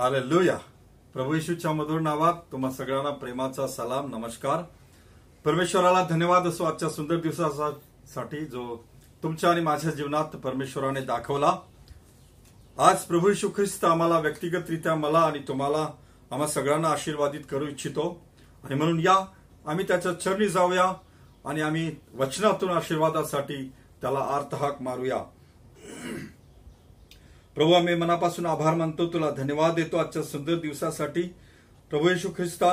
Hallelujah प्रभू येशूच्या मधुर नावात तुम्हा सगळ्यांना प्रेमाचा सलाम नमस्कार. परमेश्वराला धन्यवाद असो आजच्या सुंदर दिवसासाठी जो तुमच्या आणि माझ्या जीवनात परमेश्वराने दाखवला. आज प्रभू येशू ख्रिस्त आम्हाला व्यक्तिगतरित्या मला आणि तुम्हाला आम्हा सगळ्यांना आशीर्वादित करू इच्छितो. आणि म्हणून या आम्ही त्याच्या चरणी जाऊया आणि आम्ही वचनातून आशीर्वादासाठी त्याला आर्तहाक मारूया. प्रभू आम्ही मनापासून आभार मानतो. तुला धन्यवाद देतो आजच्या सुंदर दिवसासाठी. प्रभू येशू ख्रिस्ता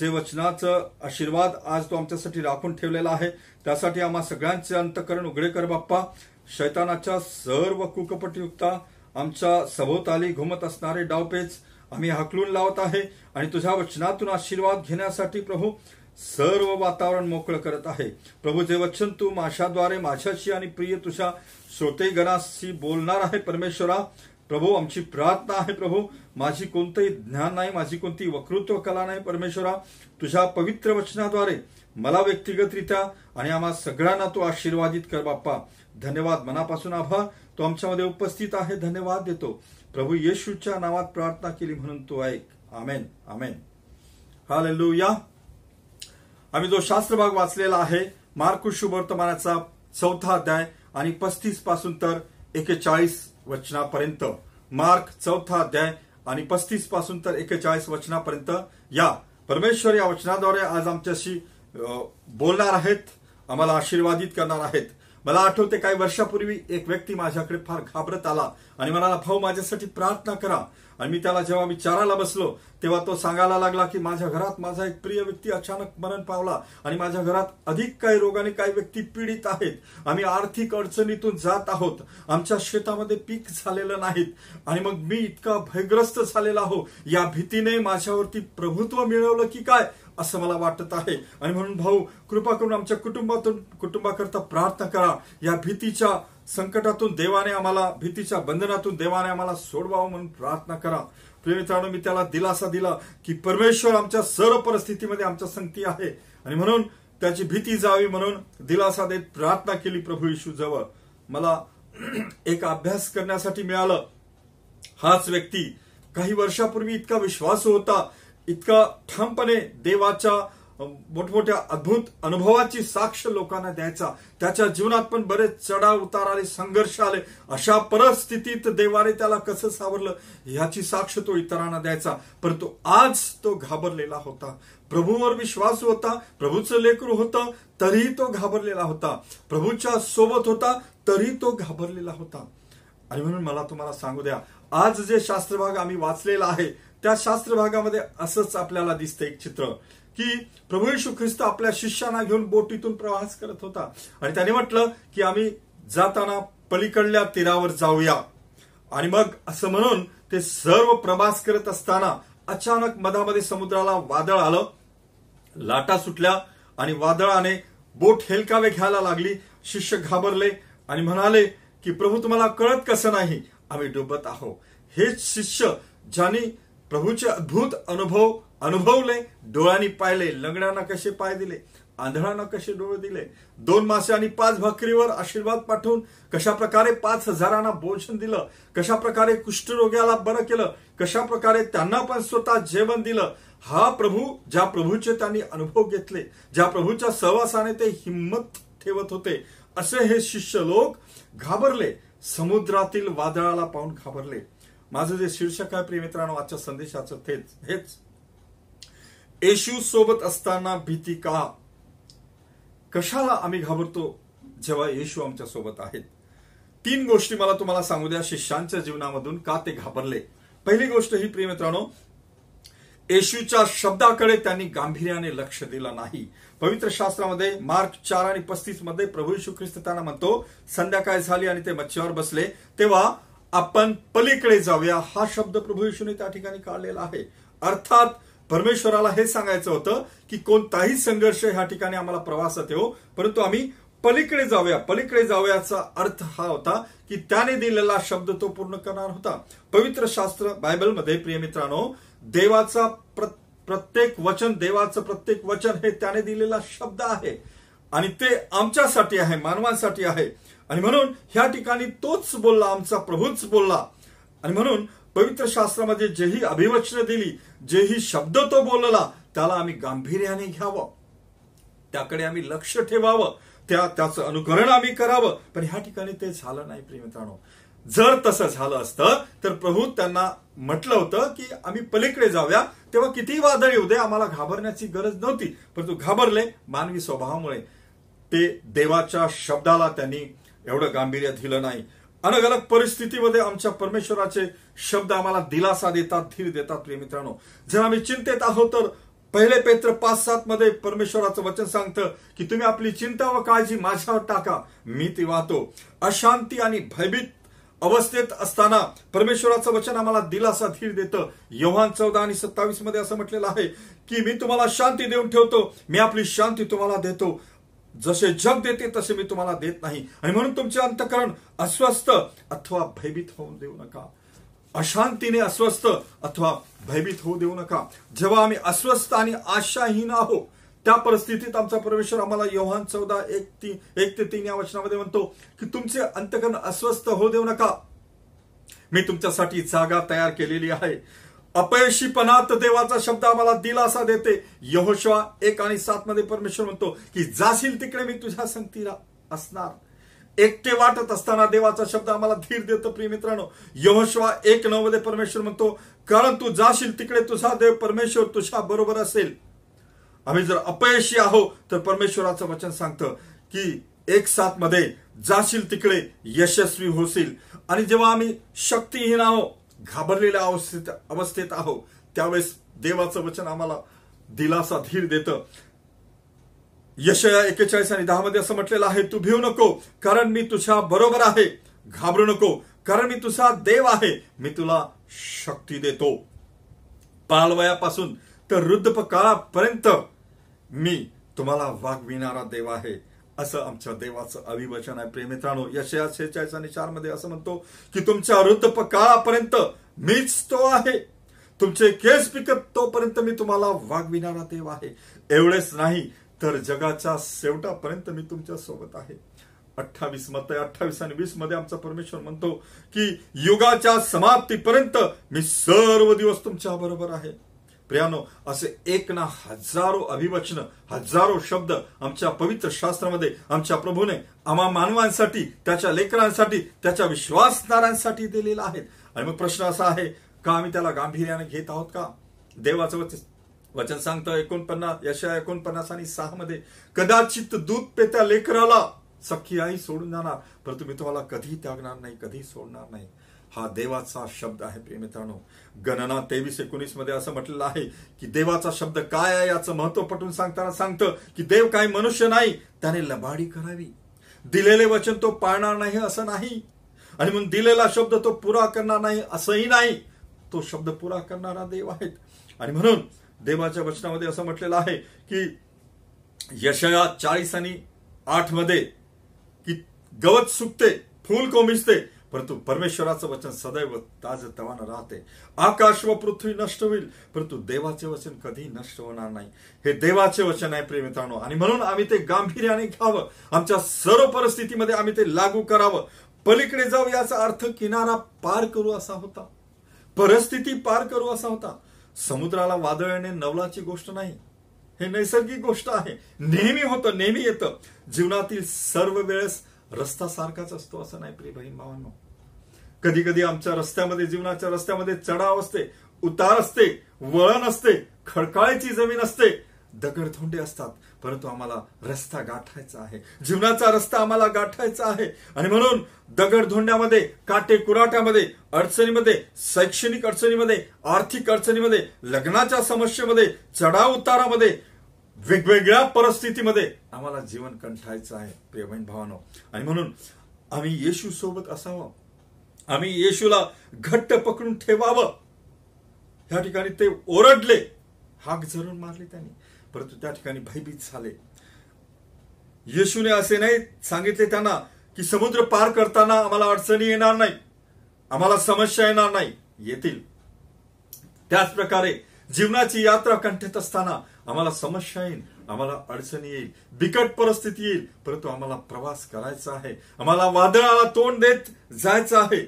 जे वचनाचं आशीर्वाद आज तो आमच्यासाठी राखून ठेवलेला आहे त्यासाठी आम्हा सगळ्यांचे अंतकरण उघडे कर बाप्पा. शैतानाच्या सर्व कुकपटयुक्ता आमच्या सभोवताली घुमत असणारे डावपेच आम्ही हाकलून लावत आहे. आणि तुझ्या वचनातून आशीर्वाद घेण्यासाठी प्रभू सर्व वातावरण मोकळं करत आहे. प्रभू जे वचन तू माझ्याद्वारे माझ्याशी आणि प्रिय तुझ्या श्रोतेगणाशी बोलणार आहे परमेश्वरा प्रभू आमची प्रार्थना आहे प्रभू. माझी कोणतंही ज्ञान नाही माझी कोणती वक्तृत्व कला नाही परमेश्वरा. तुझ्या पवित्र वचनाद्वारे मला व्यक्तिगतरित्या आणि आम्हा सगळ्यांना तू आशीर्वादित कर बाप्पा. धन्यवाद मनापासून आभार. तो आमच्यामध्ये उपस्थित आहे धन्यवाद देतो. प्रभू येशूच्या नावात प्रार्थना केली म्हणून तू ऐक. Amen amen. हालेलुया. आम्ही जो शास्त्रभाग वाचलेला आहे मार्कुशु वर्तमानाचा चौथा अध्याय आणि पस्तीसपासून तर एकेचाळीस वचनापर्यंत. मार्क चौथा अध्याय आणि पस्तीसपासून तर एकेचाळीस वचनापर्यंत या. परमेश्वर या वचनाद्वारे आज आमच्याशी बोलणार आहेत आम्हाला आशीर्वादित करणार आहेत. मला आठवते काही वर्षापूर्वी एक व्यक्ती माझ्याकडे फार घाबरत आला आणि म्हणाला भाऊ माझ्यासाठी प्रार्थना करा. आणि मी त्याला जेव्हा विचारायला बसलो तेव्हा तो सांगायला लागला की माझ्या घरात माझा एक प्रिय व्यक्ती अचानक मरण पावला आणि माझ्या घरात अधिक काही रोगाने काही व्यक्ती पीडित आहेत. आम्ही आर्थिक अडचणीतून जात आहोत. आमच्या शेतामध्ये पीक झालेलं नाहीत आणि मग मी इतका भयग्रस्त झालेला हो या भीतीने माझ्यावरती प्रभुत्व मिळवलं की काय? असं मला वाटत आहे. आणि म्हणून भाऊ कृपा करून आमच्या कुटुंबातून कुटुंबाकरता प्रार्थना करा. या भीतीच्या संकटातून देवाने आम्हाला भीतीच्या बंधनातून देवाने आम्हाला सोडवावं म्हणून प्रार्थना करा. प्रेमित्रांनो मी त्याला दिलासा दिला की परमेश्वर आमच्या सर्व परिस्थितीमध्ये आमच्या संगती आहे. आणि म्हणून त्याची भीती जावी म्हणून दिलासा देत प्रार्थना केली प्रभू येशू जवळ. मला एक अभ्यास करण्यासाठी मिळालं. हाच व्यक्ती काही वर्षापूर्वी इतका विश्वास होता. इतका ठामपणे देवाच्या मोठमोठ्या अद्भुत अनुभवाची साक्ष लोकांना द्यायचा. त्याच्या जीवनात पण बरेच चढाव उतार आले संघर्ष आले. अशा परिस्थितीत देवाने त्याला कसं सावरलं ह्याची साक्ष तो इतरांना द्यायचा. परंतु आज तो घाबरलेला होता. प्रभूवर विश्वास होता प्रभूचं लेकरू होतं तरीही तो घाबरलेला होता. प्रभूच्या सोबत होता तरी तो घाबरलेला होता. आणि म्हणून मला तुम्हाला सांगू द्या आज जे शास्त्रभाग आम्ही वाचलेला आहे त्या शास्त्र भागामध्ये असंच आपल्याला दिसतं एक चित्र की प्रभू येशू ख्रिस्त आपल्या शिष्यांना घेऊन बोटीतून प्रवास करत होता. आणि त्याने म्हटलं की आम्ही जाताना पलीकडल्या तीरावर जाऊया. आणि मग असं म्हणून ते सर्व प्रवास करत असताना अचानक मधामध्ये समुद्राला वादळ आलं लाटा सुटल्या आणि वादळाने बोट हेलकावे घ्यायला लागली. शिष्य घाबरले आणि म्हणाले की प्रभू तुम्हाला कळत कसं नाही? आम्ही डुबत आहोत. हेच शिष्य ज्यांनी प्रभूचे अद्भुत अनुभव अनुभवले डोळ्यांनी पाहिले लंगड्यांना कसे पाय दिले आंधळांना कसे डोळे दिले दोन मासे आणि पाच भाकरीवर आशीर्वाद पाठवून कशा प्रकारे पाच हजारांना भोजन दिलं कशा प्रकारे कुष्ठरोग्याला बरं केलं कशा प्रकारे त्यांना पण स्वतः जेवण दिलं हा प्रभू ज्या प्रभूचे त्यांनी अनुभव घेतले ज्या प्रभूच्या सहवासाने ते हिंमत ठेवत होते असे हे शिष्य लोक घाबरले समुद्रातील वादळाला पाहून घाबरले. माझं जे शीर्षक आहे प्रियमित्रांनो आजच्या संदेशाचं तेच हेच. येशू सोबत असताना भीती का? कशाला आम्ही घाबरतो जेव्हा येशू आमच्यासोबत आहेत? तीन गोष्टी मला तुम्हाला सांगू द्या शिष्यांच्या जीवनामधून का ते घाबरले? पहिली गोष्ट ही प्रिय मित्रांनो येशूच्या शब्दाकडे त्यांनी गांभीर्याने लक्ष दिलं नाही. पवित्र शास्त्रामध्ये मार्क चार आणि पस्तीसमध्ये प्रभू येशू ख्रिस्त त्यांना म्हणतो संध्याकाळ झाली आणि ते मच्छीवर बसले. तेव्हा आपण पलीकडे जाऊया. हा शब्द प्रभू येशूने त्या ठिकाणी काढलेला आहे. अर्थात परमेश्वराला हे सांगायचं होतं की कोणताही संघर्ष ह्या ठिकाणी आम्हाला प्रवासात येऊ परंतु आम्ही पलीकडे जाऊया. पलीकडे जाऊयाचा अर्थ हा होता की त्याने दिलेला शब्द तो पूर्ण करणार होता. पवित्र शास्त्र बायबलमध्ये प्रिय मित्रांनो देवाचा प्रत्येक वचन देवाचं प्रत्येक वचन हे त्याने दिलेला शब्द आहे. आणि ते आमच्यासाठी आहे मानवांसाठी आहे. आणि म्हणून ह्या ठिकाणी तोच बोलला आमचा प्रभूच बोलला. आणि म्हणून पवित्र शास्त्रामध्ये जेही अभिवचन दिली जेही शब्द तो बोलला त्याला आम्ही गांभीर्याने घ्यावं. त्याकडे आम्ही लक्ष ठेवावं. त्या त्याचं अनुकरण आम्ही करावं. पण ह्या ठिकाणी ते झालं नाही प्रेमित्रांनो जर तसं झालं असतं तर प्रभू त्यांना म्हटलं होतं की आम्ही पलीकडे जाऊया. तेव्हा किती वादळ येऊ दे आम्हाला घाबरण्याची गरज नव्हती. परंतु घाबरले मानवी स्वभावामुळे. ते देवाच्या शब्दाला त्यांनी एवढं गांभीर्य दिलं नाही. अनग अलग परिस्थितीमध्ये आमच्या परमेश्वराचे शब्द आम्हाला दिलासा देतात धीर देतात प्रिय मित्रांनो. जर आम्ही चिंतेत आहोत तर पहिले पेत्र पाच सात मध्ये परमेश्वराचं वचन सांगतं की तुम्ही आपली चिंता व काळजी माझ्यावर टाका मी ती वाहतो. अशांती आणि भयभीत अवस्थेत असताना परमेश्वराचं वचन आम्हाला दिलासा धीर देतं. योहान चौदा आणि सत्तावीसमध्ये असं म्हटलेलं आहे की मी तुम्हाला शांती देऊन ठेवतो मी आपली शांती तुम्हाला देतो. जसे जग देते तसे मी तुम्हाला देत नाही. आणि म्हणून तुमचे अंतकरण अस्वस्थ अथवा भयभीत होऊन देऊ नका. अशांतीने अस्वस्थ अथवा भयभीत होऊ देऊ नका. जेव्हा आम्ही अस्वस्थ आणि आशाहीन आहोत त्या परिस्थितीत आमचा परमेश्वर आम्हाला योहान चौदा एक तीन एक ते तीन या वचनामध्ये म्हणतो की तुमचे अंतकरण अस्वस्थ होऊ देऊ नका. मी तुमच्यासाठी जागा तयार केलेली आहे. अपयशीपणात देवाचा शब्द आम्हाला दिलासा देते. यहोशवा एक आणि सात मध्ये परमेश्वर म्हणतो की जाशील तिकडे मी तुझ्या संगतीला असणार. एकटे वाटत असताना देवाचा शब्द आम्हाला धीर देतो प्रिय मित्रांनो. यहोशवा एक नऊ मध्ये परमेश्वर म्हणतो कारण तू जाशील तिकडे तुझा देव परमेश्वर तुझ्या बरोबर असेल. आम्ही जर अपयशी आहो तर परमेश्वराचं वचन सांगतं की एक सात मध्ये जाशील तिकडे यशस्वी होशील. आणि जेव्हा आम्ही शक्तीहीन आहो घाबरलेल्या अवस्थेत अवस्थेत आहो त्यावेळेस देवाचं वचन आम्हाला दिलासा धीर देतं. यशया एकेचाळीस आणि दहा मध्ये असं म्हटलेलं आहे तू भिवू नको कारण मी तुझ्या बरोबर आहे. घाबरू नको कारण मी तुझा देव आहे. मी तुला शक्ती देतो. पालवयापासून तर वृद्धपकाळापर्यंत मी तुम्हाला वागविणारा देव आहे. असं आमच्या देवाचं अभिवचन आहे. प्रेमित्रांनो यशया शेचाळीस आणि चारमध्ये असं म्हणतो की तुमच्या वृद्धपकाळापर्यंत मीच तो आहे. तुमचे केस पिकत तोपर्यंत मी तुम्हाला वागविणारा देव आहे. एवढेच नाही तर जगाच्या शेवटापर्यंत मी तुमच्यासोबत आहे. अठ्ठावीस मत अठ्ठावीस आणि वीसमध्ये आमचा परमेश्वर म्हणतो की युगाच्या समाप्तीपर्यंत मी सर्व दिवस तुमच्या बरोबर आहे. प्रियानो असे एक ना हजारो अभिवचन हजारो शब्द आमच्या पवित्र शास्त्रामध्ये आमच्या प्रभूने आम्हा मानवांसाठी त्याच्या लेकरांसाठी त्याच्या विश्वासणाऱ्यांसाठी दिलेला आहेत. आणि मग प्रश्न असा आहे का आम्ही त्याला गांभीर्याने घेत आहोत का? देवाचं वचन वचन सांगतं एकोणपन्नास यशा एकोणपन्नास आणि सहा मध्ये कदाचित दूध पेत्या लेकराला सखी आई सोडून जाणार परंतु मी तुम्हाला कधी त्यागणार नाही कधी सोडणार नाही. हा देवाचा शब्द आहे प्रेमितानो गणना तेवीस एकोणीसमध्ये असं म्हटलेलं आहे की देवाचा शब्द काय आहे याचं महत्त्व पटवून सांगताना सांगतं की देव काय मनुष्य नाही त्याने लबाडी करावी. दिलेले वचन तो पाळणार नाही असं नाही. आणि म्हणून दिलेला शब्द तो पुरा करणार नाही असंही नाही. तो शब्द पुरा करणारा देव आहेत. आणि म्हणून देवाच्या वचनामध्ये असं म्हटलेलं आहे की यशया चाळीस आणि आठमध्ये की गवत सुकते फूल कोमिजते परंतु परमेश्वराचं वचन सदैव ताज तवानं राहते. आकाश व पृथ्वी नष्ट होईल परंतु देवाचे वचन कधी नष्ट होणार नाही. हे देवाचे वचन आहे प्रेमितांनो आणि म्हणून आम्ही ते गांभीर्याने घ्यावं. आमच्या सर्व परिस्थितीमध्ये आम्ही ते लागू करावं. पलीकडे जाऊ याचा अर्थ किनारा पार करू असा होता. परिस्थिती पार करू असा होता. समुद्राला वादळ येणे नवलाची गोष्ट नाही. हे नैसर्गिक गोष्ट आहे. नेहमी होतं नेहमी येतं. जीवनातील सर्व वेळेस रस्ता सारखाच असतो असं नाही प्रिय बहीण भावांनो. कधी कधी आमच्या रस्त्यामध्ये जीवनाच्या रस्त्यामध्ये चढाव असते उतार असते वळण असते खडकाळीची जमीन असते दगडधोंडे असतात. परंतु आम्हाला रस्ता गाठायचा आहे. जीवनाचा रस्ता आम्हाला गाठायचा आहे. आणि म्हणून दगडधोंड्यामध्ये काटे कुराट्यामध्ये अडचणीमध्ये शैक्षणिक अडचणीमध्ये आर्थिक अडचणीमध्ये लग्नाच्या समस्येमध्ये चढाव उतारामध्ये वेगवेगळ्या परिस्थितीमध्ये आम्हाला जीवन कंठायचं आहे प्रिय भावानो. आणि म्हणून आम्ही येशू सोबत असावं. आम्ही येशूला घट्ट पकडून ठेवावं. ह्या ठिकाणी ते ओरडले. हाक झरून मारले त्यांनी. परंतु त्या ठिकाणी भयभीत झाले. येशूने असे नाही सांगितले त्यांना की समुद्र पार करताना आम्हाला अडचणी येणार नाही. आम्हाला समस्या येणार नाही. येतील. त्याच प्रकारे जीवनाची यात्रा कंठेत असताना आम्हाला समस्या येईल आम्हाला अडचणी येईल बिकट परिस्थिती येईल परंतु आम्हाला प्रवास करायचा आहे. आम्हाला वादळाला तोंड देत जायचं आहे.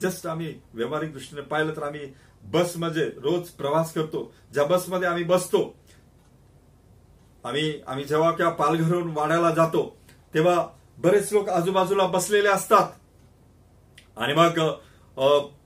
जस्ट आम्ही व्यावहारिक दृष्टीने पाहिलं तर आम्ही बसमध्ये रोज प्रवास करतो. ज्या बसमध्ये आम्ही बसतो आम्ही आम्ही जेव्हा किंवा पालघरहून वाड्याला जातो तेव्हा बरेच लोक आजूबाजूला बसलेले असतात. आणि मग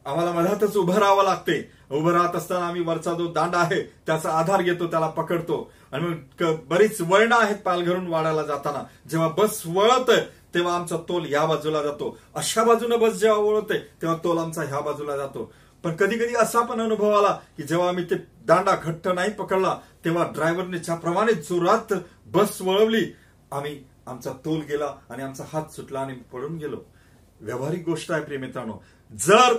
आम्हाला मधातच उभं राहावं लागते. उभं राहत असताना आम्ही वरचा जो दांडा आहे त्याचा आधार घेतो त्याला पकडतो. आणि मग बरीच वळणं आहेत पालघरून वाढायला जाताना. जेव्हा बस वळत तेव्हा आमचा तोल ह्या बाजूला जातो. अशा बाजूने बस जेव्हा वळते तेव्हा तोल आमचा ह्या बाजूला जातो. पण कधी कधी असा पण अनुभव आला की जेव्हा आम्ही ते दांडा घट्ट नाही पकडला तेव्हा ड्रायव्हरने ज्याप्रमाणे जोरात बस वळवली आम्ही आमचा तोल गेला आणि आमचा हात सुटला आणि पडून गेलो. व्यावहारिक गोष्ट आहे प्रेमित्रांनो जर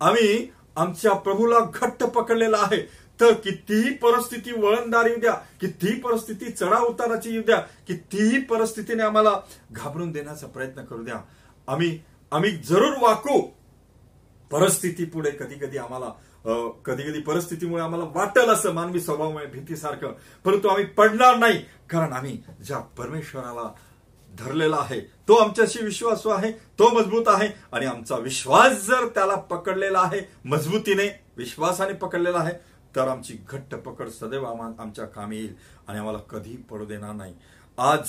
आम्ही आमच्या प्रभूला घट्ट पकडलेला आहे. तर कितीही परिस्थिती वळणदार येऊ द्या कितीही परिस्थिती चढा उताराची येऊ द्या कितीही परिस्थितीने आम्हाला घाबरून देण्याचा प्रयत्न करू द्या. आम्ही आम्ही जरूर वाकू. परिस्थिती पुढे कधी कधी आम्हाला कधी कधी परिस्थितीमुळे आम्हाला वाटल असं मानवी स्वभावामुळे भीतीसारखं. परंतु आम्ही पडणार नाही कारण आम्ही ज्या परमेश्वराला धरलेला आहे. तो आमच्याशी विश्वासू आहे तो मजबूत आहे आणि आमचा विश्वास जर त्याला पकडलेला आहे मजबूतीने विश्वासाने पकडलेला आहे तर आमची घट्ट पकड सदैव आमच्या कामी येईल आणि आम्हाला कधी पडू देणार नाही. आज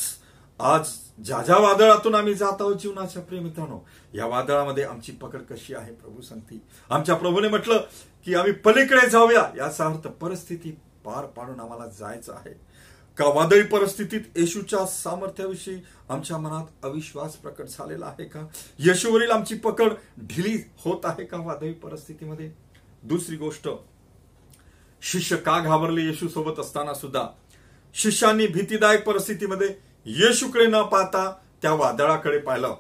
आज ज्या ज्या वादळातून आम्ही जात आहोत जीवनाच्या प्रेमितानो या वादळामध्ये आमची पकड कशी आहे प्रभू सांगते. आमच्या प्रभूने म्हटलं की आम्ही पलीकडे जाऊया याचा अर्थ परिस्थिती पार पाडून आम्हाला जायचं आहे. का वादळी परिस्थितीत येशूच्या सामर्थ्याविषयी आमच्या मनात अविश्वास प्रकट झालेला आहे का? येशूवरील आमची पकड ढिली होत आहे का वादळी परिस्थितीमध्ये? दुसरी गोष्ट शिष्य का घाबरले येशू सोबत असताना सुद्धा? शिष्यांनी भीतीदायक परिस्थितीमध्ये येशूकडे न पाहता त्या वादळाकडे पाहिलं.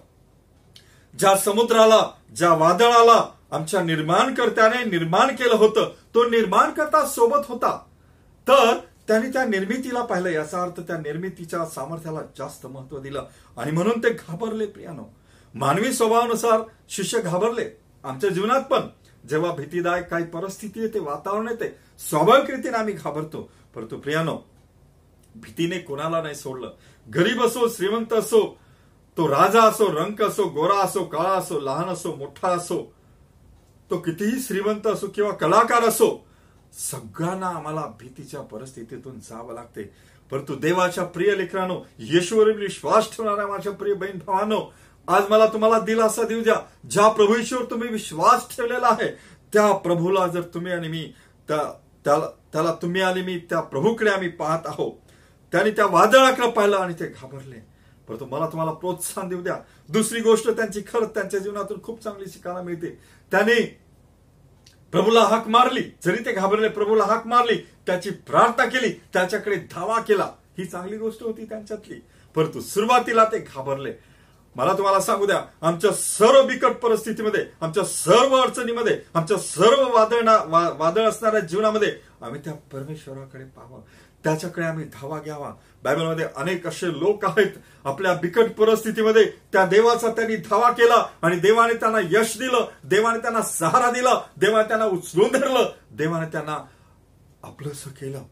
ज्या समुद्राला ज्या वादळाला आमच्या निर्माणकर्त्याने निर्माण केलं होतं तो निर्माणकर्ता सोबत होता. तर त्यांनी त्या निर्मितीला पाहिलं. याचा अर्थ त्या निर्मितीच्या सामर्थ्याला जास्त महत्त्व दिलं. आणि म्हणून ते घाबरले प्रियानो. मानवी स्वभावानुसार शिष्य घाबरले. आमच्या जीवनात पण. जेव्हा भीतीदायक काही परिस्थिती येते वातावरण येते स्वाभाविक रीतीने आम्ही घाबरतो. परंतु प्रियानो भीतीने कोणाला नाही सोडलं. गरीब असो श्रीमंत असो तो राजा असो रंक असो गोरा असो काळा असो लहान असो मोठा असो तो कितीही श्रीमंत असो किंवा कलाकार असो सगळ्यांना आम्हाला भीतीच्या परिस्थितीतून जावं लागते. परंतु देवाच्या प्रिय लेकरानो येशूवर विश्वास ठेवणाऱ्या माझ्या प्रिय बहीण भावानो आज मला तुम्हाला दिलासा देऊ द्या. ज्या प्रभूश्वर तुम्ही विश्वास ठेवलेला आहे त्या प्रभूला जर तुम्ही आणि मी त्याला तुम्ही आणि मी त्या प्रभूकडे आम्ही पाहत आहोत त्याने त्या वादळाकडे पाहिलं आणि ते घाबरले. परंतु मला तुम्हाला प्रोत्साहन देऊ द्या. दुसरी गोष्ट त्यांची खरंच त्यांच्या जीवनातून खूप चांगली शिकायला मिळते. त्यांनी प्रभूला हाक मारली. जरी ते घाबरले प्रभूला हाक मारली. त्याची प्रार्थना केली. त्याच्याकडे धावा केला. ही चांगली गोष्ट होती त्यांच्यातली. परंतु सुरुवातीला ते घाबरले. मला तुम्हाला सांगू द्या आमच्या सर्व बिकट परिस्थितीमध्ये आमच्या सर्व अडचणीमध्ये आमच्या सर्व वादळ वादळ असणाऱ्या जीवनामध्ये आम्ही त्या परमेश्वराकडे पाहावं. त्याच्याकडे आम्ही धावा घ्यावा. बायबलमध्ये अनेक असे लोक आहेत. आपल्या बिकट परिस्थितीमध्ये त्या देवाचा त्यांनी धावा केला आणि देवाने त्यांना यश दिलं. देवाने त्यांना सहारा दिला. देवाने त्यांना उचलून धरलं. देवाने त्यांना आपलंस केलं.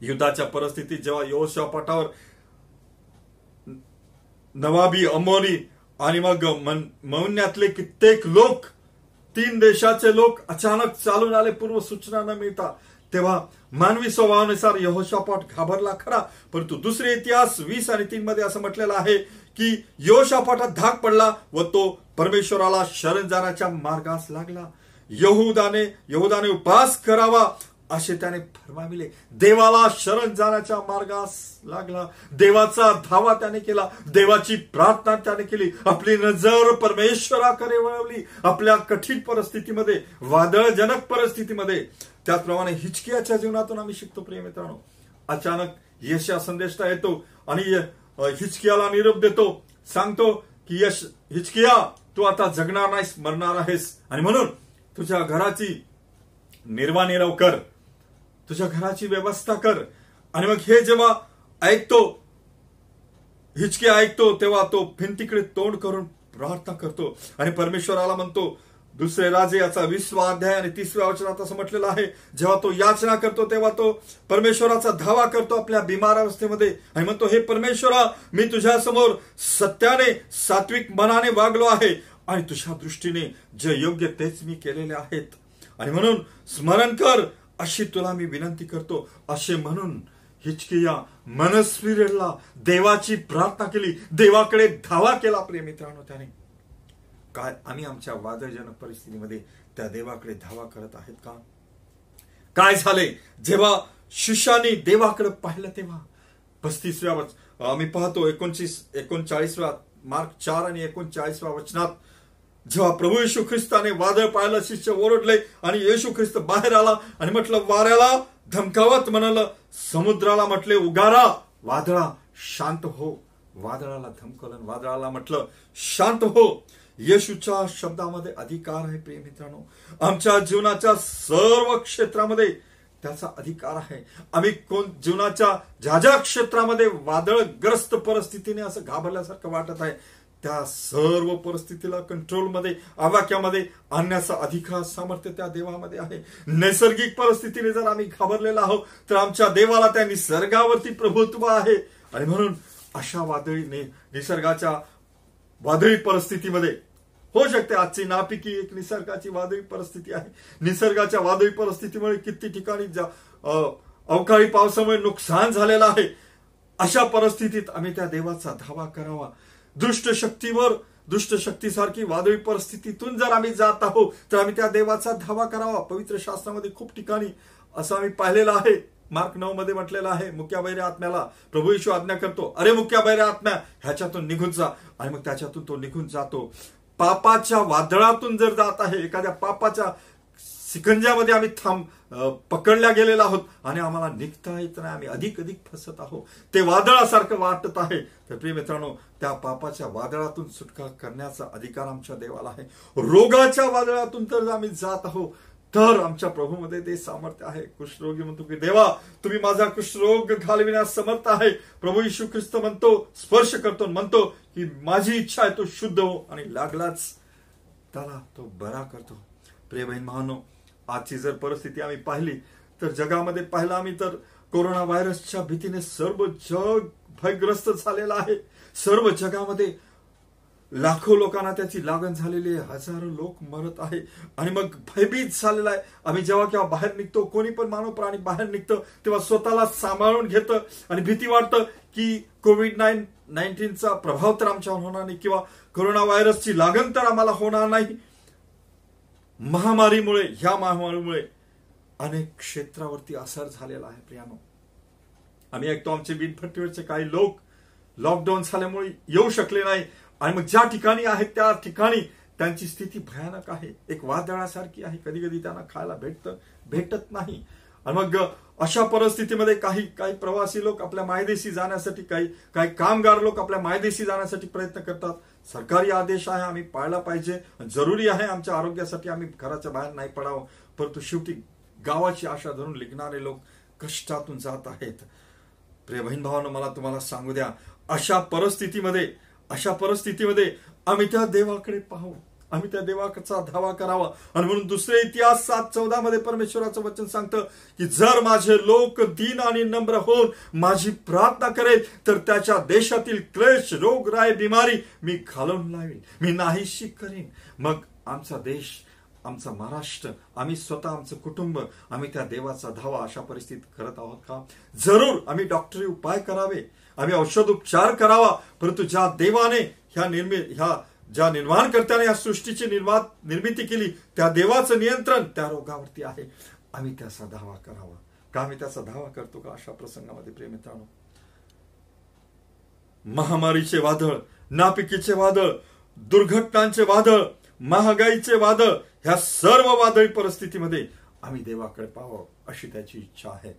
युद्धाच्या परिस्थितीत जेव्हा योशा पाठावर नवाबी अमोरी आणि मग मौन्यातले कित्येक लोक तीन देशाचे लोक अचानक चालून आले. पूर्व सूचना न मिळता तेव्हा मानवी स्वभावानुसार यहोशापाट घाबरला खरा. परंतु दुसरे इतिहास वीस आणि तीन मध्ये असं म्हटलेलं आहे की यहोशापाटात धाक पडला व तो परमेश्वराला शरण जाण्याच्या मार्गास लागला. यहुदाने यहुदाने उपास करावा असे त्याने फरमाविले. देवाला शरण जाण्याच्या मार्गास लागला. देवाचा धावा त्याने केला. देवाची प्रार्थना त्याने केली. आपली नजर परमेश्वराकडे वळवली. आपल्या कठीण परिस्थितीमध्ये वादळजनक परिस्थितीमध्ये त्याचप्रमाणे हिचकियाच्या जीवनातून आम्ही शिकतो प्रिय मित्रांनो. अचानक या संदेशता येतो आणि हिचकियाला निरोप देतो. सांगतो की यश हिचकिया तू आता जगणार नाहीस मरणार आहेस. आणि म्हणून तुझ्या घराची निर्वानिरव कर तुझ्या घराची व्यवस्था कर. आणि मग हे जेव्हा ऐकतो हिचके ऐकतो तेव्हा तो भिंतीकडे तोंड करून प्रार्थना करतो. आणि परमेश्वराला म्हणतो दुसरे राजे याचा विश्वा अध्याय आणि तिसऱ्या वचनात असं म्हटलेलं आहे. जेव्हा तो याचना करतो तेव्हा तो परमेश्वराचा धावा करतो आपल्या बिमार अवस्थेमध्ये. आणि म्हणतो हे परमेश्वरा मी तुझ्या समोर सत्याने सात्विक मनाने वागलो आहे. आणि तुझ्या दृष्टीने जे योग्य तेच मी केलेले आहेत. आणि म्हणून स्मरण कर अशी तुला मी विनंती करतो. असे म्हणून हिचकिया मनस्वीरेला देवाची प्रार्थना केली. देवाकडे धावा केला आपले मित्रांनो त्याने. काय आम्ही आमच्या वादळजनक परिस्थितीमध्ये त्या देवाकडे धावा करत आहेत का? काय झाले? जेव्हा शिष्याने देवाकडे पाहिलं तेव्हा. पस्तीसव्या वच आम्ही पाहतो एकोणतीस एकोणचाळीसव्या मार्क चार आणि एकोणचाळीसव्या वचनात जेव्हा प्रभू येशू ख्रिस्ताने वादळ पाहिलं शिष्य ओरडले आणि येशू ख्रिस्त बाहेर आला आणि म्हटलं वाऱ्याला धमकावत म्हणालं समुद्राला म्हटले उगारा वादळा शांत हो. वादळाला धमकलं वादळाला म्हटलं शांत हो. येशूच्या शब्दामध्ये अधिकार आहे प्रिय मित्रांनो. आमच्या जीवनाच्या सर्व क्षेत्रामध्ये त्याचा अधिकार आहे. आम्ही कोण जीवनाच्या ज्या ज्या क्षेत्रामध्ये वादळग्रस्त परिस्थितीने असं घाबरल्यासारखं वाटत आहे त्या सर्व परिस्थितीला कंट्रोलमध्ये आवाक्यामध्ये आणण्याचा अधिकार सामर्थ्य त्या देवामध्ये आहे. नैसर्गिक परिस्थितीने जर आम्ही घाबरलेला आहोत तर आमच्या देवाला त्या निसर्गावरती प्रभुत्व आहे. आणि म्हणून अशा वादळीने निसर्गाच्या वादळी परिस्थितीमध्ये होऊ शकते. आजची नापिकी एक निसर्गाची वादळी परिस्थिती आहे. निसर्गाच्या वादळी परिस्थितीमुळे किती ठिकाणी अवकाळी पावसामुळे नुकसान झालेलं आहे अशा परिस्थितीत आम्ही त्या देवाचा धावा करावा. दुष्ट शक्तीवर दुष्ट शक्तीसारखी वादळी परिस्थितीतून जर आम्ही जात आहोत तर आम्ही त्या देवाचा धावा करावा. पवित्र शास्त्रामध्ये खूप ठिकाणी असं आम्ही पाहिलेलं आहे. मार्क नऊ मध्ये म्हटलेलं आहे मुक्या आत्म्याला प्रभू येशू आज्ञा करतो. अरे मुक्या आत्म्या ह्याच्यातून निघून जा. आणि मग त्याच्यातून तो निघून जातो. पापाच्या वादळातून जर जात आहे एखाद्या पापाच्या सिकंजामध्ये आम्ही थांब पकडल्या गेलेलो आहोत आणि आम्हाला निघता येत नाही आम्ही अधिक अधिक फसत आहोत. ते वादळासारखं वाटत आहे. तर प्रिय मित्रांनो त्या पापाच्या वादळातून सुटका करण्याचा अधिकार आमच्या देवाला आहे. रोगाच्या वादळातून तर आम्ही जात आहोत. तर आमच्या प्रभूमध्ये ते सामर्थ्य आहे. कुष्ठरोगी म्हणतो की देवा तुम्ही माझा कुष्ठरोग घालविण्यास समर्थ आहे. प्रभू यशू ख्रिस्त म्हणतो स्पर्श करतो म्हणतो की माझी इच्छा आहे तो शुद्ध हो आणि लागलाच. त्याला तो बरा करतो. प्रेमहीन महानो आजची जर परिस्थिती आम्ही पाहिली तर जगामध्ये पाहिला आम्ही तर कोरोना व्हायरसच्या भीतीने सर्व जग भयग्रस्त झालेलं आहे. सर्व जगामध्ये लाखो लोकांना त्याची लागण झालेली आहे. हजारो लोक मरत आहे. आणि मग भयभीत झालेला आहे. आम्ही जेव्हा केव्हा बाहेर निघतो कोणी पण मानव प्राणी बाहेर निघतं तेव्हा स्वतःला सांभाळून घेतं आणि भीती वाटतं की कोविड नाईन नाईन्टीनचा प्रभाव तर आमच्यावर होणार नाही किंवा कोरोना व्हायरसची लागण तर आम्हाला होणार नाही. महामारीमुळे ह्या महामारीमुळे अनेक क्षेत्रावरती असर झालेला आहे प्रियानो. आम्ही ऐकतो आमचे वीटभट्टीवरचे काही लोक लॉकडाऊन झाल्यामुळे येऊ शकले नाही. आणि मग ज्या ठिकाणी आहेत त्या ठिकाणी त्यांची स्थिती भयानक आहे. एक वादळासारखी आहे. कधी कधी त्यांना खायला भेटत भेटत नाही. आणि मग अशा परिस्थितीमध्ये काही काही प्रवासी लोक आपल्या मायदेशी जाण्यासाठी काही काही कामगार लोक आपल्या मायदेशी जाण्यासाठी प्रयत्न करतात. सरकारी आदेश आहे आम्ही पाळला पाहिजे. जरुरी आहे आमच्या आरोग्यासाठी आम्ही घराच्या बाहेर नाही पडावं. परंतु शेवटी गावाची आशा धरून लिखणारे लोक कष्टातून जात आहेत. प्रिय बहीण भावानं मला तुम्हाला सांगू द्या अशा परिस्थितीमध्ये अशा परिस्थितीमध्ये आम्ही त्या देवाकडे पाहू. आम्ही त्या देवाचा धावा करावा. आणि म्हणून दुसरे इतिहास सात चौदा मध्ये परमेश्वराचं वचन सांगतं की जर माझे लोक दीन आणि नम्र होऊन माझी प्रार्थना करेल तर त्याच्या देशातील क्लेश रोग राय बिमारी मी घालून लावीन. मी नाहीशी करीन. मग आमचा देश आमचा महाराष्ट्र आम्ही स्वतः आमचं कुटुंब आम्ही त्या देवाचा धावा अशा परिस्थितीत करत आहोत का? जरूर आम्ही डॉक्टरी उपाय करावे. आम्ही औषध उपचार करावा परंतु ज्या देवाने ह्या निर्मि ह्या ज्या निर्माणकर्त्याने या सृष्टीची निर्मा निर्मिती केली त्या देवाचं नियंत्रण त्या रोगावरती आहे. आम्ही त्याचा धावा करावा. का आम्ही त्याचा धावा करतो का? अशा प्रसंगामध्ये प्रेमित्रांनो. महामारीचे वादळ नापिकीचे वादळ दुर्घटनांचे वादळ महागाईचे वादळ ह्या सर्व वादळी परिस्थितीमध्ये आम्ही देवाकडे पाहावं अशी त्याची इच्छा आहे.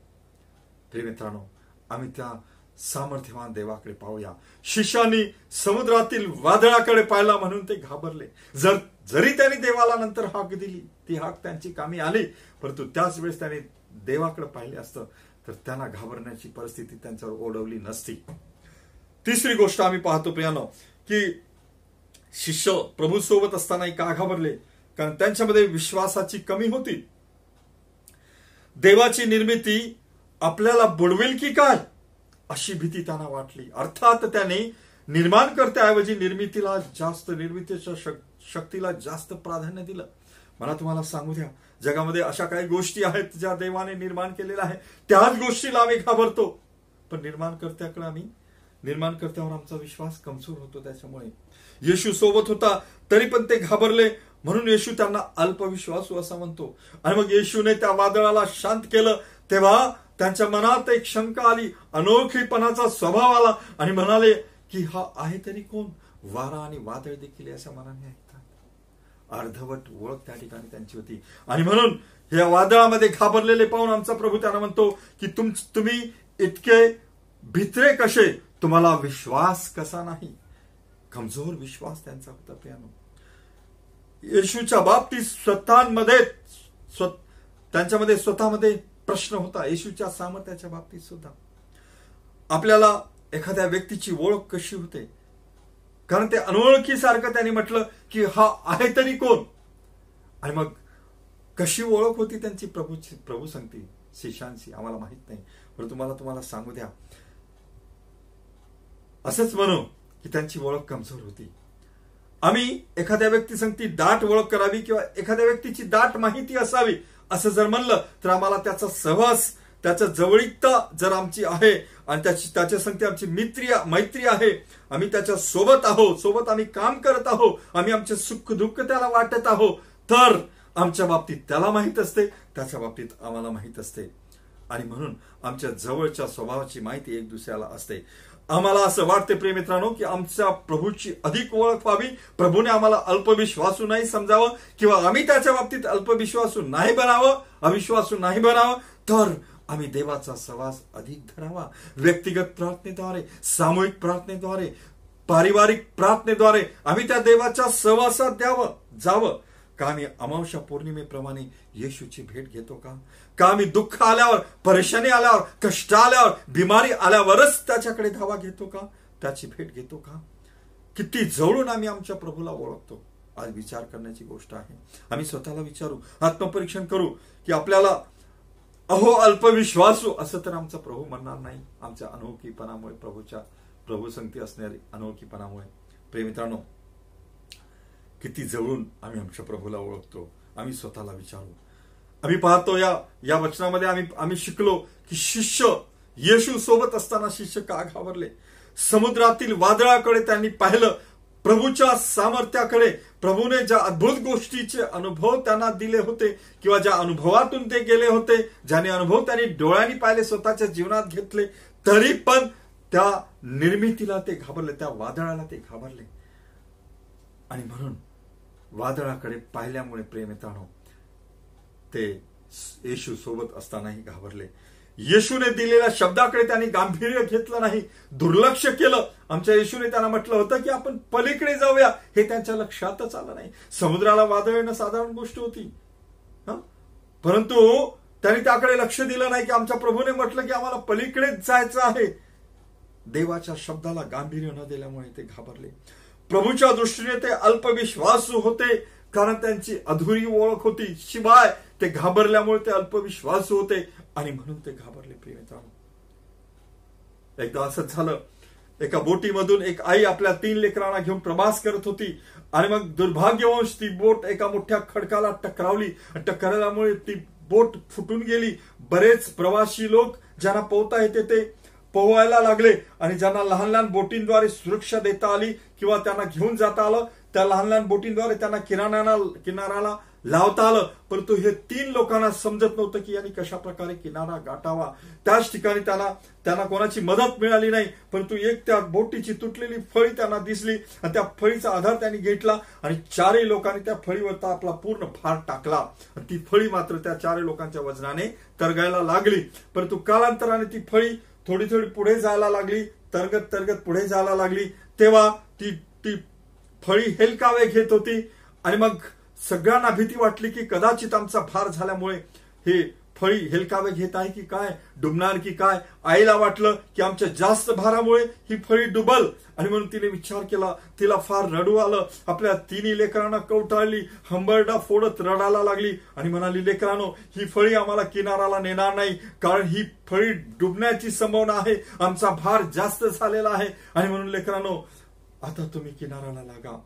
प्रेमित्रांनो आम्ही त्या सामर्थ्यवान देवाकडे पाहूया. शिष्यानी समुद्रातील वादळाकडे पाहिला म्हणून ते घाबरले. जर जरी त्यांनी देवाला नंतर हाक दिली ती हाक त्यांची कामी आली परंतु त्याच वेळेस त्यांनी देवाकडे पाहिले असतं तर त्यांना घाबरण्याची परिस्थिती त्यांच्यावर ओढवली नसती. तिसरी गोष्ट आम्ही पाहतो प्रियानो की शिष्य प्रभू सोबत असतानाही का घाबरले? कारण त्यांच्यामध्ये विश्वासाची कमी होती. देवाची निर्मिती आपल्याला बुडवेल की काय? अशी भीती त्यांना वाटली. अर्थात त्याने निर्माण करत्याऐवजी निर्मितीला जास्त निर्मितीच्या शक्तीला जास्त प्राधान्य दिलं. मला तुम्हाला सांगू द्या जगामध्ये अशा काही गोष्टी आहेत ज्या देवाने निर्माण केलेल्या आहे त्याच गोष्टीला आम्ही घाबरतो. पण निर्माणकर्त्याकडे आम्ही निर्माणकर्त्यावर आमचा विश्वास कमजोर होतो त्याच्यामुळे. येशू सोबत होता तरी पण ते घाबरले. म्हणून येशू त्यांना अल्पविश्वासू असा म्हणतो. आणि मग येशूने त्या वादळाला शांत केलं. तेव्हा त्यांच्या मनात एक शंका आली. अनोखीपणाचा स्वभाव आला आणि म्हणाले की हा आहे तरी कोण? वारा आणि वादळ देखील असं मनाने ऐकतात. अर्धवट ओळख त्या ठिकाणी त्यांची होती. आणि म्हणून या वादळामध्ये घाबरलेले पाहून आमचा प्रभू त्यांना म्हणतो की तुम तुम्ही इतके भित्रे कसे? तुम्हाला विश्वास कसा नाही? कमजोर विश्वास त्यांचा होता प्यानो. येशूच्या बाबतीत स्वतःमध्ये त्यांच्यामध्ये स्वतःमध्ये प्रश्न होता येशूच्या सामर्थ्याच्या बाबतीत सुद्धा. आपल्याला एखाद्या व्यक्तीची ओळख कशी होते? कारण ते अनोळखीसारखं त्यांनी म्हटलं की हा आहे तरी कोण? आणि मग कशी ओळख होती त्यांची प्रभूची प्रभू सांगते शिष्यांशी आम्हाला माहीत नाही. पण तुम्हाला तुम्हाला सांगू द्या. असंच म्हणू की त्यांची ओळख कमजोर होती. आम्ही एखाद्या व्यक्ती सांगती दाट ओळख करावी किंवा एखाद्या व्यक्तीची दाट माहिती असावी असं जर म्हणलं तर आम्हाला त्याचा सहवास त्याच्या जवळीकता जर आमची आहे आणि त्याची त्याच्या संगती आमची मित्री मैत्री आहे आम्ही त्याच्या सोबत आहोत सोबत आम्ही काम करत आहोत आम्ही आमचे सुख दुःख त्याला वाटत आहोत तर आमच्या बाबतीत त्याला माहीत असते त्याच्या बाबतीत आम्हाला माहीत असते. आणि म्हणून आमच्या जवळच्या स्वभावाची माहिती एक दुसऱ्याला असते. आम्हाला असं वाटते प्रेमित्रांनो की आमच्या प्रभूची अधिक ओळख व्हावी. प्रभूने आम्हाला अल्पविश्वासू नाही समजावं किंवा आम्ही त्याच्या बाबतीत अल्पविश्वासू नाही बनावं अविश्वासू नाही बनावं तर आम्ही देवाचा सहवास अधिक धरावा. व्यक्तिगत प्रार्थनेद्वारे सामूहिक प्रार्थनेद्वारे पारिवारिक प्रार्थनेद्वारे आम्ही त्या देवाच्या सहवासात द्यावं जावं. का मी अमावस्या पौर्णिमेप्रमाणे येशूची भेट घेतो का? का मी दुःख आल्यावर परेशानी आल्यावर कष्ट आल्यावर बिमारी आल्यावरच त्याच्याकडे धावा घेतो का? त्याची भेट घेतो का? किती जवळून आम्ही आमच्या प्रभूला ओळखतो. आज विचार करण्याची गोष्ट आहे. आम्ही स्वतःला विचारू आत्मपरीक्षण करू की आपल्याला अहो अल्पविश्वासू असं तर आमचा प्रभू म्हणणार नाही. आमच्या अनोखीपणामुळे प्रभूच्या प्रभू संगती असणारी अनोखीपणामुळे प्रेमित्रांनो किती जवळून आम्ही आमच्या प्रभूला ओळखतो. आम्ही स्वतःला विचारू. आम्ही पाहतो या या वचनामध्ये आम्ही आम्ही शिकलो की शिष्य येशू सोबत असताना शिष्य का घाबरले? समुद्रातील वादळाकडे त्यांनी पाहिलं. प्रभूच्या सामर्थ्याकडे प्रभूने ज्या अद्भुत गोष्टीचे अनुभव त्यांना दिले होते किंवा ज्या अनुभवातून ते गेले होते ज्याने अनुभव त्यांनी डोळ्यांनी पाहिले स्वतःच्या जीवनात घेतले तरी पण त्या निर्मितीला ते घाबरले त्या वादळाला ते घाबरले. आणि म्हणून वादळाकडे पाहिल्यामुळे प्रेम येतानो ते येशू सोबत असतानाही घाबरले. येशूने दिलेल्या शब्दाकडे त्यांनी गांभीर्य घेतलं नाही दुर्लक्ष केलं. आमच्या येशूने त्यांना म्हटलं होतं की आपण पलीकडे जाऊया. हे त्यांच्या लक्षातच आलं नाही. समुद्राला वादळ येणं साधारण गोष्ट होती. परंतु त्यांनी त्याकडे लक्ष दिलं नाही की आमच्या प्रभूने म्हटलं की आम्हाला पलीकडेच जायचं आहे. देवाच्या शब्दाला गांभीर्य न दिल्यामुळे ते घाबरले. प्रभूच्या दृष्टीने ते अल्पविश्वासू होते कारण त्यांची अधुरी ओळख होती. शिवाय ते घाबरल्यामुळे ते अल्पविश्वासू होते. आणि म्हणून ते घाबरले प्रेमित्रांनो एकदा असंच झालं एका बोटीमधून एक आई आपल्या तीन लेकरांना घेऊन प्रवास करत होती. आणि मग दुर्भाग्यवंश ती बोट एका मोठ्या खडकाला टकरावली. टकराल्यामुळे ती बोट फुटून गेली. बरेच प्रवासी लोक ज्यांना पोहता येते ते पोहायला लागले आणि ज्यांना लहान लहान बोटींद्वारे सुरक्षा देता आली किंवा त्यांना घेऊन जाता आलं त्या लहान लहान बोटींद्वारे त्यांना किनाऱ्याला किनाऱ्याला लावता आलं. परंतु हे तीन लोकांना समजत नव्हतं की यांनी कशा प्रकारे किनारा गाठावा. त्याच ठिकाणी त्यांना त्यांना कोणाची मदत मिळाली नाही. परंतु एक त्या बोटीची तुटलेली फळी त्यांना दिसली आणि त्या फळीचा आधार त्यांनी घेतला आणि चारही लोकांनी त्या फळीवर आपला पूर्ण भार टाकला. आणि ती फळी मात्र त्या चारही लोकांच्या वजनाने तरगायला लागली. परंतु कालांतराने ती फळी थोडी थोडी पुढे जायला लागली तरगत तरगत पुढे जायला लागली तेव्हा ती ती फळी हेलकावे घेत होती. आणि मग सगळ्यांना भीती वाटली की कदाचित आमचा फार झाल्यामुळे हे फळी हेलकावे घेत आहे की काय? डुबणार की काय? आईला वाटलं की आमच्या जास्त भारामुळे ही फळी डुबल. आणि म्हणून तिने विचार केला. तिला फार रडू आलं. आपल्या तिन्ही लेकरांना कवटाळली. हंबरडा फोडत रडायला लागली. आणि म्हणाली लेकरांनो ही फळी आम्हाला किनाराला नेणार नाही. कारण ही फळी डुबण्याची संभावना आहे. आमचा भार जास्त झालेला आहे. आणि म्हणून लेकरांनो आता तुम्ही किनाराला लागा.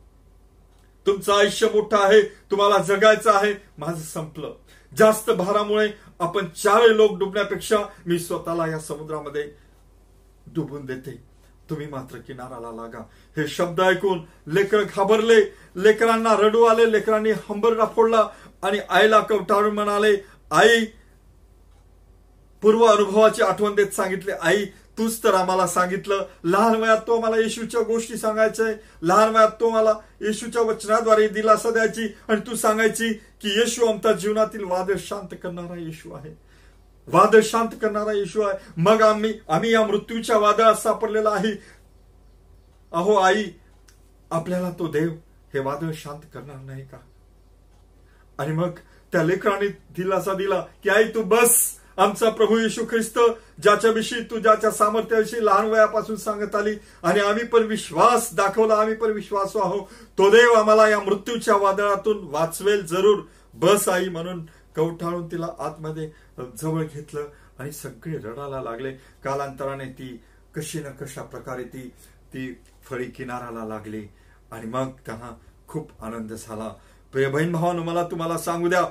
तुमचं आयुष्य मोठं आहे. तुम्हाला जगायचं आहे. माझं संपलं. जास्त भारामुळे आपण चार लोक डुबण्यापेक्षा मी स्वतःला या समुद्रामध्ये डुबून देते. तुम्ही मात्र किनाराला लागा. हे शब्द ऐकून लेकर घाबरले. लेकरांना रडू आले. लेकरांनी हंबरडा फोडला आणि आईला कवटाळून म्हणाले आई पूर्व अनुभवाची आठवण देत सांगितले. आई तूच तर आम्हाला सांगितलं लहान वयात तो आम्हाला येशूच्या गोष्टी सांगायचंय लहान वयात तो मला येशूच्या वचनाद्वारे दिलासा द्यायची आणि तू सांगायची की येशू आमच्या जीवनातील वादळ शांत करणारा येशू आहे. वादळ शांत करणारा येशू आहे. मग आम्ही आम्ही या मृत्यूच्या वादळात सापडलेला आहे. अहो आई आपल्याला तो देव हे वादळ शांत करणार नाही का? आणि मग त्या लेकराने दिलासा दिला की आई तू बस आमचा प्रभू येशू ख्रिस्त ज्याच्याविषयी तू ज्याच्या सामर्थ्याविषयी लहान वयापासून सांगत आली आणि आम्ही पण विश्वास दाखवला आम्ही पण विश्वासू आहोत. तो देव आम्हाला या मृत्यूच्या वादळातून वाचवेल जरूर. बस आई म्हणून कवठाळून तिला आतमध्ये जवळ घेतलं आणि सगळे रडायला लागले. कालांतराने ती कशी न कशा प्रकारे ती ती फळी किनाराला लागली आणि मग त्यांना खूप आनंद झाला. प्रिय बहीण भावानं मला तुम्हाला सांगू द्या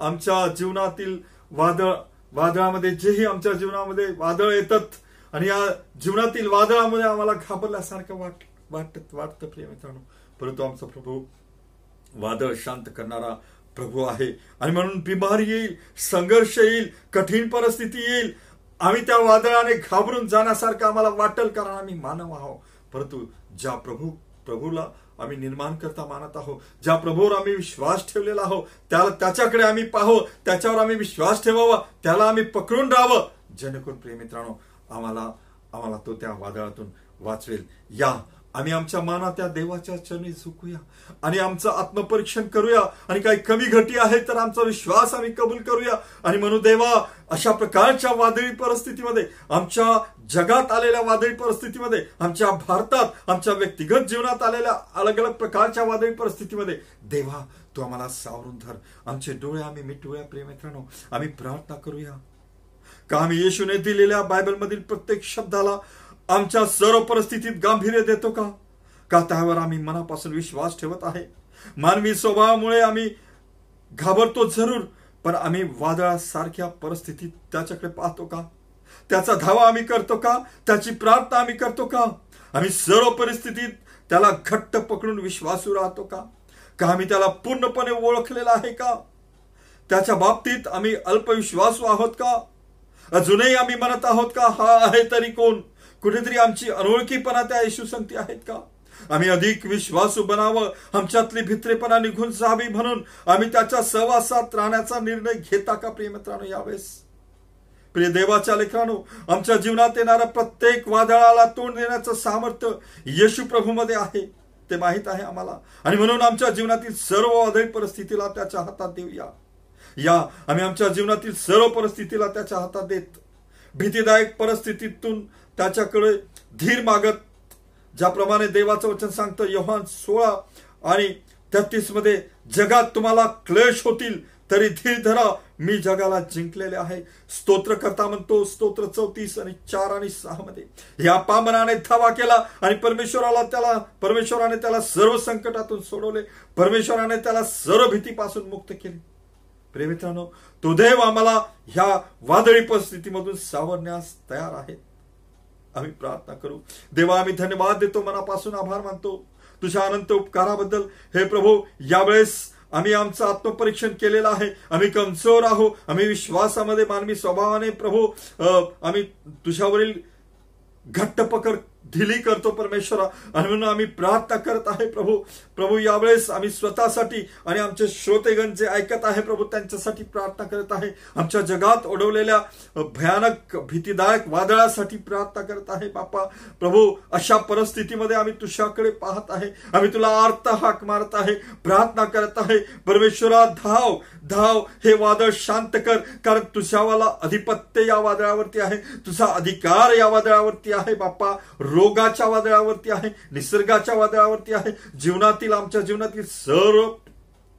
आमच्या जीवनातील वादळ वादळामध्ये जेही आमच्या जीवनामध्ये वादळ येतात आणि या जीवनातील वादळामध्ये आम्हाला घाबरल्यासारखं वाट वाटत वाटतं प्रिय मित्रांनो. परंतु आमचा प्रभू वादळ शांत करणारा प्रभू आहे. आणि म्हणून बिमारी येईल संघर्ष येईल कठीण परिस्थिती येईल आम्ही त्या वादळाने घाबरून जाण्यासारखं आम्हाला वाटेल कारण आम्ही मानव आहोत. परंतु ज्या प्रभू प्रभूला आम्ही निर्माण करता मानत आहोत. ज्या प्रभूवर आम्ही विश्वास ठेवलेला आहोत त्याला त्याच्याकडे आम्ही पाहो त्याच्यावर आम्ही विश्वास ठेवावा त्याला आम्ही पकडून राहावं. जेणेकरून प्रेमित्रांनो आम्हाला आम्हाला तो त्या वादळातून वाचवेल. या आम्ही आमच्या माना त्या देवाच्या चरणी झुकूया. आणि आमचं आत्मपरीक्षण करूया. आणि काही कमी घटी आहे तर आमचा विश्वास आम्ही कबूल करूया. आणि म्हणू देवा अशा प्रकारच्या वादळी परिस्थितीमध्ये आमच्या जगात आलेल्या वादळी परिस्थितीमध्ये आमच्या भारतात आमच्या व्यक्तिगत जीवनात आलेल्या अलग अलग प्रकारच्या वादळी परिस्थितीमध्ये देवा तू आम्हाला सावरून धर. आमचे डोळे आम्ही मिटवूया प्रेमित्रांनो आम्ही प्रार्थना करूया. का आम्ही येशूने दिलेल्या बायबलमधील प्रत्येक शब्दाला आमच्या सर्व परिस्थितीत गांभीर्य देतो का? का त्यावर आम्ही मनापासून विश्वास ठेवत आहे? मानवी स्वभावामुळे आम्ही घाबरतो जरूर पण आम्ही वादळासारख्या परिस्थितीत त्याच्याकडे पाहतो का? त्याचा धावा आम्ही करतो का? त्याची प्रार्थना आम्ही करतो का? आम्ही सर्व परिस्थितीत त्याला घट्ट पकडून विश्वासू राहतो का? का आम्ही त्याला पूर्णपणे ओळखलेला आहे का? त्याच्या बाबतीत आम्ही अल्पविश्वासू आहोत का? अजूनही आम्ही म्हणत आहोत का हा आहे तरी कोण? कुठेतरी आमची अनोळखीपणा त्या येशू संगती आहेत का? आम्ही अधिक विश्वासू बनावं आमच्यातली भित्रेपणा निघून जावी म्हणून आम्ही त्याच्या सहवासात राहण्याचा निर्णय घेता का प्रियमित्रांनो यावेळेस? प्रिय देवाच्या लेखरानो आमच्या जीवनात येणाऱ्या प्रत्येक वादळाला तोंड देण्याचं सामर्थ्य येशू प्रभूमध्ये आहे ते माहीत आहे आम्हाला. आणि म्हणून आमच्या जीवनातील सर्व वादळी परिस्थितीला त्याच्या हातात देऊया. या आम्ही आमच्या जीवनातील सर्व परिस्थितीला त्याच्या हातात देत भीतीदायक परिस्थितीतून त्याच्याकडे धीर मागत ज्याप्रमाणे देवाचं वचन सांगतं योहान सोळा आणि तेहतीसमध्ये जगात तुम्हाला क्लेश होतील तरी धीर धरा मी जगाला जिंकलेले आहे. स्तोत्र करता म्हणतो स्तोत्र चौतीस आणि चार आणि सहा मध्ये. या पामनाने धावा केला आणि परमेश्वराला त्याला परमेश्वराने त्याला सर्व संकटातून सोडवले. परमेश्वराने त्याला सर्व भीतीपासून मुक्त केले. प्रेमित्रांनो तो देव आम्हाला ह्या वादळी परिस्थितीमधून सावरण्यास तयार आहे. आम्ही प्रार्थना करू. देवा आम्ही धन्यवाद देतो मनापासून आभार मानतो. तुझ्या अनंत उपकाराबद्दल हे प्रभू यावेळेस आम्ही आमचं आत्मपरीक्षण केलेलं आहे. आम्ही कमजोर आहो आम्ही विश्वासामध्ये मानवी स्वभावाने प्रभू आम्ही तुझ्यावरील घट्ट पकड ढिली करतो परमेश्वरा. आणि म्हणून आम्ही प्रार्थना करत आहे प्रभू. प्रभू यावेळेस आम्ही स्वतःसाठी आणि आमचे श्रोतेगण जे ऐकत आहे प्रभू त्यांच्यासाठी प्रार्थना करत आहे. आमच्या जगात ओढवलेल्या भयानक भीतीदायक वादळासाठी प्रार्थना करत आहे बापा प्रभू अशा परिस्थितीमध्ये आम्ही तुझ्याकडे पाहत आहे. आम्ही तुला आर्त हाक मारत आहे प्रार्थना करत आहे. परमेश्वरा धाव धाव हे वादळ शांत कर कारण तुझ्यावाला अधिपत्य या वादळावरती आहे. तुझा अधिकार या वादळावरती आहे बाप्पा. रोगाच्या वादळावरती आहे निसर्गाच्या वादळावरती आहे जीवनातील आमच्या जीवनातील सर्व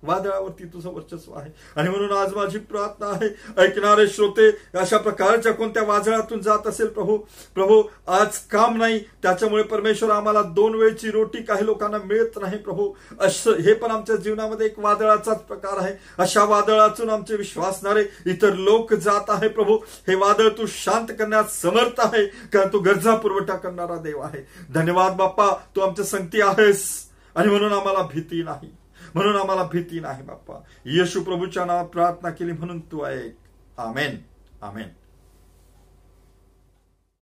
वादळावरती तुझं वर्चस्व आहे. आणि म्हणून आज माझी प्रार्थना आहे. ऐकणारे श्रोते अशा प्रकारच्या कोणत्या वादळातून जात असेल प्रभू? प्रभू आज काम नाही. त्याच्यामुळे परमेश्वर आम्हाला दोन वेळची रोटी काही लोकांना मिळत नाही प्रभू. असं हे पण आमच्या जीवनामध्ये एक वादळाचाच प्रकार आहे. अशा वादळातून आमचे विश्वासणारे इतर लोक जात आहे प्रभू. हे वादळ तू शांत करण्यास समर्थ आहे. कारण तू गरजा पुरवठा करणारा देव आहे. धन्यवाद बाप्पा. तू आमच्या संगती आहेस. आणि म्हणून आम्हाला भीती नाही. म्हणून आम्हाला भीती नाही बाप्पा. येशू प्रभूच्या नावात प्रार्थना केली म्हणून तू ऐक आमेन. आमेन.